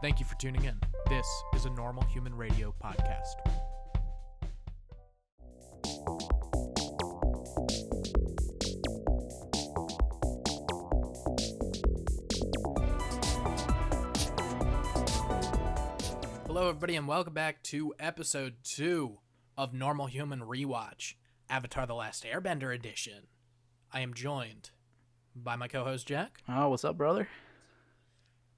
Thank you for tuning in. This is a Normal Human Radio podcast. Hello, everybody, and welcome back to episode two of Normal Human Rewatch Avatar The Last Airbender Edition. I am joined by my co host, Jack. Oh, what's up, brother?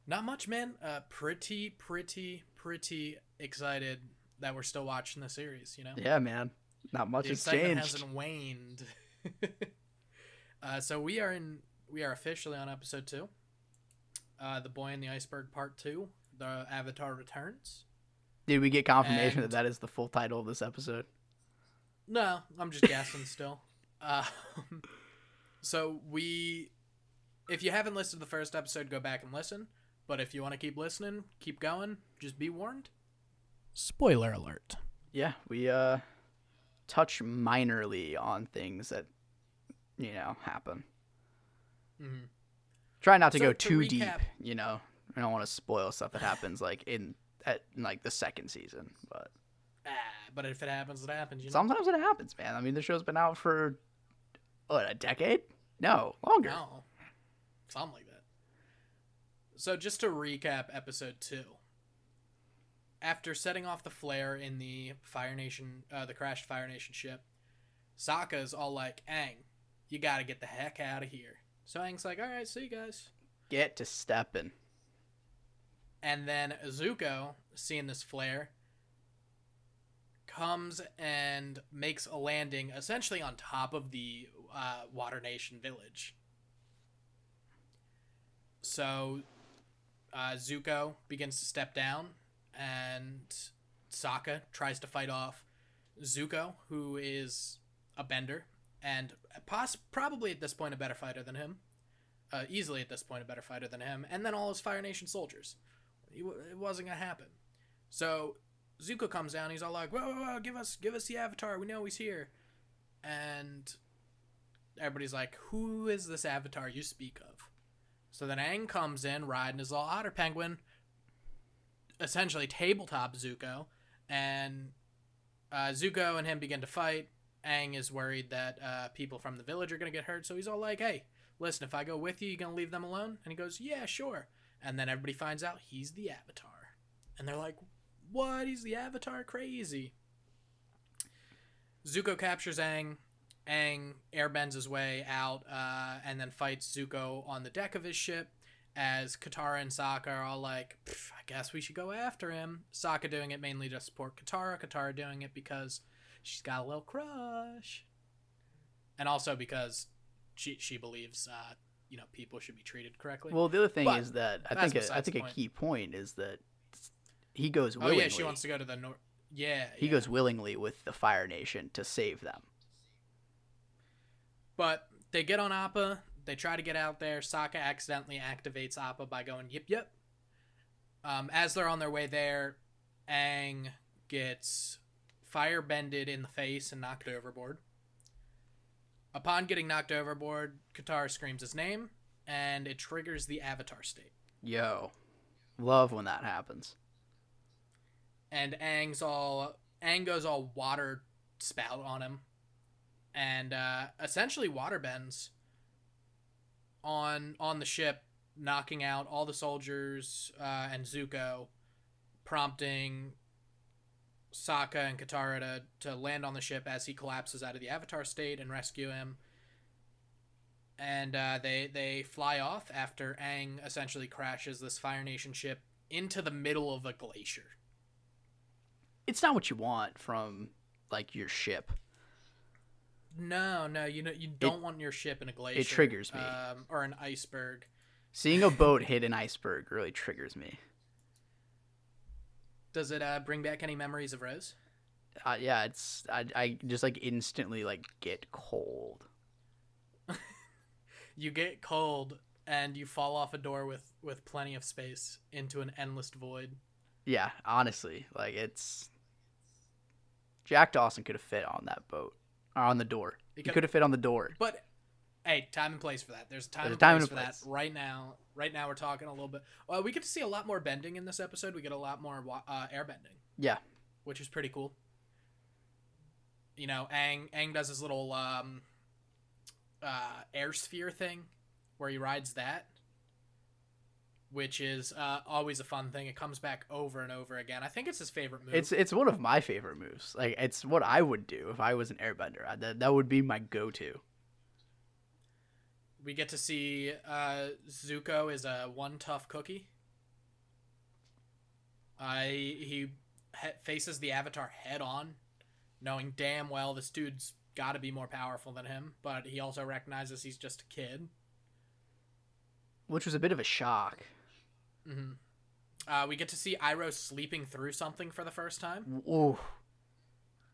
Not much, man. Uh, pretty, pretty, pretty excited that we're still watching the series. You know, Yeah, man. Not much the has excitement changed. hasn't waned. uh, so we are in. We are officially on episode two. Uh, the Boy in the Iceberg Part Two. The Avatar returns. Did we get confirmation And- that that is the full title of this episode? No, I'm just guessing still. Uh, so we, if you haven't listened to the first episode, go back and listen. But if you want to keep listening, keep going. Just be warned. Spoiler alert. Yeah, we uh touch minorly on things that you know happen. hmm Try not to So go to too deep. You know, I don't want to spoil stuff that happens like in at in, like the second season, but Ah, but if it happens, it happens. You know. sometimes it happens, man. I mean, the show's been out for what a decade? No, longer. No, something like that. So just to recap, episode two. After setting off the flare in the Fire Nation, uh, the crashed Fire Nation ship, Sokka's all like, "Aang, you gotta get the heck out of here." So Aang's like, "All right, see you guys." Get to stepping. And then Zuko, seeing this flare, comes and makes a landing essentially on top of the uh, Water Nation village. So uh, Zuko begins to step down, and Sokka tries to fight off Zuko, who is a bender and poss- probably at this point a better fighter than him. Uh, easily at this point a better fighter than him, and then all his Fire Nation soldiers. It wasn't gonna happen. So Zuko comes down. He's all like, "Whoa, whoa, whoa! Give us, give us the Avatar. We know he's here." And everybody's like, "Who is this Avatar you speak of?" So then Aang comes in riding his little otter penguin, essentially tabletop Zuko, and uh, Zuko and him begin to fight. Aang is worried that uh, people from the village are gonna get hurt, so he's all like, "Hey, listen, if I go with you, you're gonna leave them alone?" And he goes, "Yeah, sure." And then everybody finds out he's the Avatar, and they're like, "What? He's the Avatar? Crazy!" Zuko captures Aang. Aang airbends his way out, uh, and then fights Zuko on the deck of his ship. As Katara and Sokka are all like, "I guess we should go after him." Sokka doing it mainly to support Katara. Katara doing it because she's got a little crush, and also because she she believes uh, you know people should be treated correctly. Well, the other thing But is that I think a, I think a point. key point is that he goes oh yeah, she wants to go to the north. Yeah, he yeah. goes willingly with the Fire Nation to save them. But they get on Appa. They try to get out there. Sokka accidentally activates Appa by going yip yip. Um, as they're on their way there, Aang gets fire bended in the face and knocked overboard. Upon getting knocked overboard, Katara screams his name, and it triggers the Avatar state. Yo, love when that happens. and Aang's all Aang goes all water spout on him, and uh, essentially waterbends on on the ship, knocking out all the soldiers uh, and Zuko, prompting Sokka and Katara to, to land on the ship as he collapses out of the Avatar state and rescue him. And uh, they they fly off after Aang essentially crashes this Fire Nation ship into the middle of a glacier. It's not what you want from like your ship. No, no, you know you don't want your ship in a glacier. It triggers me. um, or an iceberg. Seeing a boat hit an iceberg really triggers me. Does it uh, bring back any memories of Rose? Uh, yeah, it's I, I just like instantly like get cold. You get cold and you fall off a door with with plenty of space into an endless void. Yeah, honestly, like it's Jack Dawson could have fit on that boat on the door. Because- could have fit on the door. But Hey, time and place for that. There's a time, There's and, a time place and for place. that. Right now, right now we're talking a little bit. Well, we get to see a lot more bending in this episode. We get a lot more uh, air bending. Yeah. which is pretty cool. You know, Aang Aang does his little um, uh, air sphere thing, where he rides that, which is uh, always a fun thing. It comes back over and over again. I think it's his favorite move. It's it's one of my favorite moves. Like it's what I would do if I was an airbender. I, that that would be my go-to. we get to see uh, Zuko is a one tough cookie. I he he faces the Avatar head on, knowing damn well this dude's got to be more powerful than him, but he also recognizes he's just a kid. Which was a bit of a shock. Hmm Uh, we get to see Iroh sleeping through something for the first time. Ooh.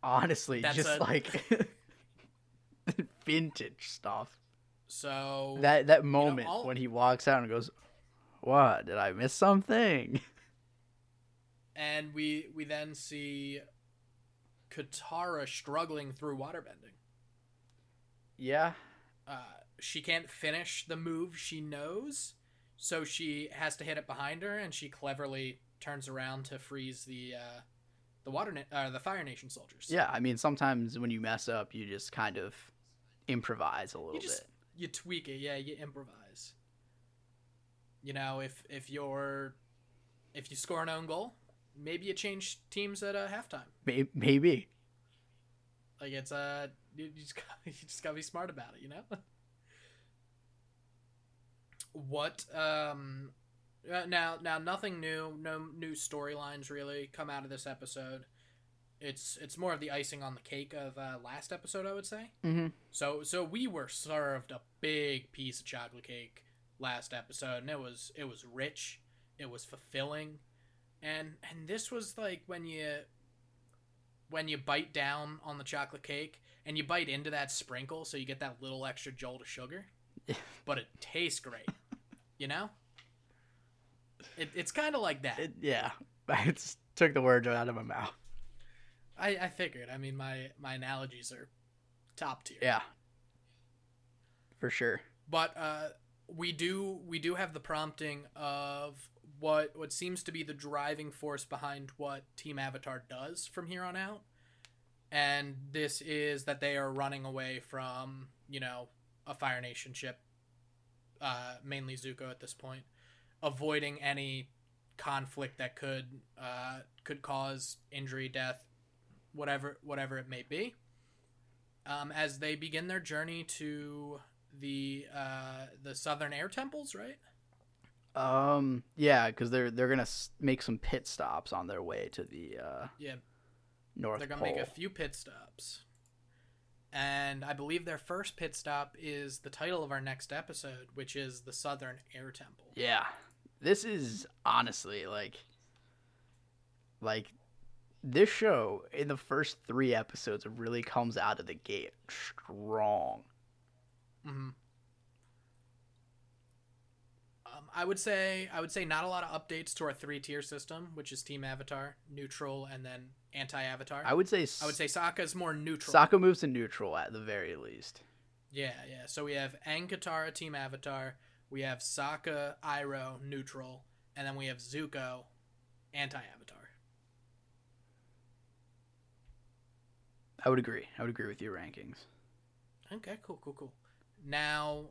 Honestly, That's just a- like vintage stuff. So That that moment all- when he walks out and goes, "What? Did I miss something?" and we we then see Katara struggling through waterbending. Yeah. uh, she can't finish the move she knows, so she has to hit it behind her, and she cleverly turns around to freeze the uh, the water na- uh, the Fire Nation soldiers. Yeah, I mean sometimes when you mess up, you just kind of improvise a little you just bit. you tweak it, yeah, you improvise. You know, if if you're if you score an own goal, maybe you change teams at uh, halftime. Maybe. Like it's uh, you you just you just gotta be smart about it, you know. What um, uh, now now nothing new, no new storylines really come out of this episode. It's it's more of the icing on the cake of uh, last episode, I would say. Mm-hmm. So so we were served a big piece of chocolate cake last episode, and it was it was rich, it was fulfilling, and and this was like when you when you bite down on the chocolate cake and you bite into that sprinkle, so you get that little extra jolt of sugar, but it tastes great, you know. It, it's kind of like that. It, yeah, I just took the words out of my mouth. I, I figured. I mean, my my analogies are top tier. Yeah, for sure. but uh, we do we do have the prompting of what what seems to be the driving force behind what Team Avatar does from here on out, and this is that they are running away from you know a Fire Nation ship, uh, mainly Zuko at this point, avoiding any conflict that could uh, could cause injury, death, whatever whatever it may be. Um, as they begin their journey to the uh, the southern air temples, right? Um, yeah, because they're they're gonna make some pit stops on their way to the uh, Yeah, North they're gonna Pole. make a few pit stops, and I believe their first pit stop is the title of our next episode, which is the southern air temple. Yeah, this is honestly like, like, this show in the first three episodes really comes out of the gate strong. hmm Um, I would say I would say not a lot of updates to our three tier system, which is Team Avatar, Neutral, and then Anti Avatar. I would say. I would say Sokka's more neutral. Sokka moves to neutral at the very least. Yeah, yeah. So we have Aang Katara, Team Avatar. We have Sokka, Iroh, neutral, and then we have Zuko, anti-Avatar. I would agree. I would agree with your rankings. Okay, cool, cool, cool. Now,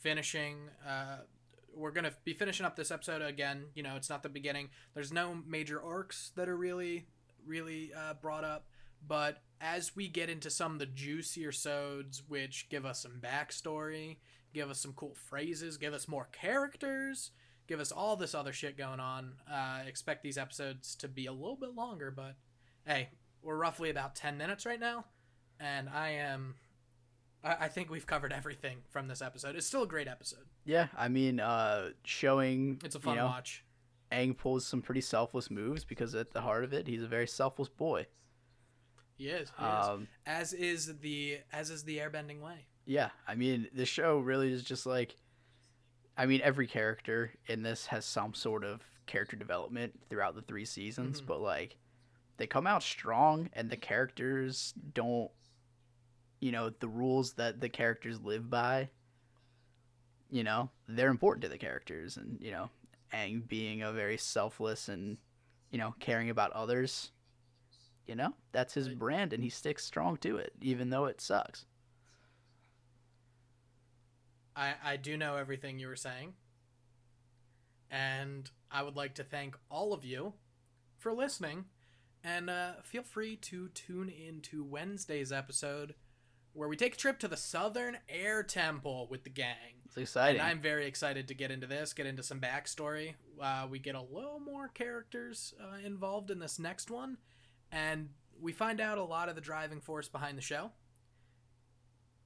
finishing. Uh, we're gonna be finishing up this episode again. You know, it's not the beginning. There's no major arcs that are really, really uh, brought up. But as we get into some of the juicier sods, which give us some backstory, give us some cool phrases, give us more characters, give us all this other shit going on. Uh, expect these episodes to be a little bit longer, but hey, we're roughly about ten minutes right now, and I am I, I think we've covered everything from this episode. It's still a great episode. Yeah, I mean, uh, showing It's a fun you know, watch. Aang pulls some pretty selfless moves because at the heart of it, he's a very selfless boy. He is. He is. Um, As is the as is the airbending way. yeah, I mean, the show really is just like, I mean, every character in this has some sort of character development throughout the three seasons, Mhm. but like, they come out strong, and the characters don't you know, the rules that the characters live by, you know, they're important to the characters and, you know, Aang being a very selfless and, you know, caring about others, you know, that's his brand and he sticks strong to it even though it sucks. I, I do know everything you were saying. And I would like to thank all of you for listening. And uh, feel free to tune in to Wednesday's episode where we take a trip to the Southern Air Temple with the gang. It's exciting. And I'm very excited to get into this, get into some backstory. Uh, we get a little more characters uh, involved in this next one, and we find out a lot of the driving force behind the show.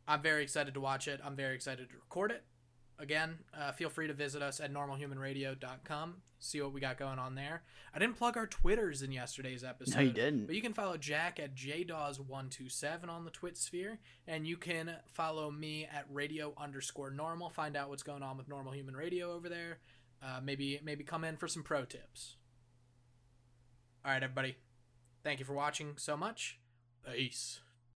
I'm very excited to watch it. I'm very excited to record it. Again, uh, feel free to visit us at normalhumanradio.com, see what we got going on there. I didn't plug our Twitters in yesterday's episode. no, you didn't. But you can follow Jack at jdaws127 on the Twit sphere, and you can follow me at radio underscore normal. Find out what's going on with Normal Human Radio over there. Uh, maybe maybe come in for some pro tips. All right, everybody. Thank you for watching so much. Peace.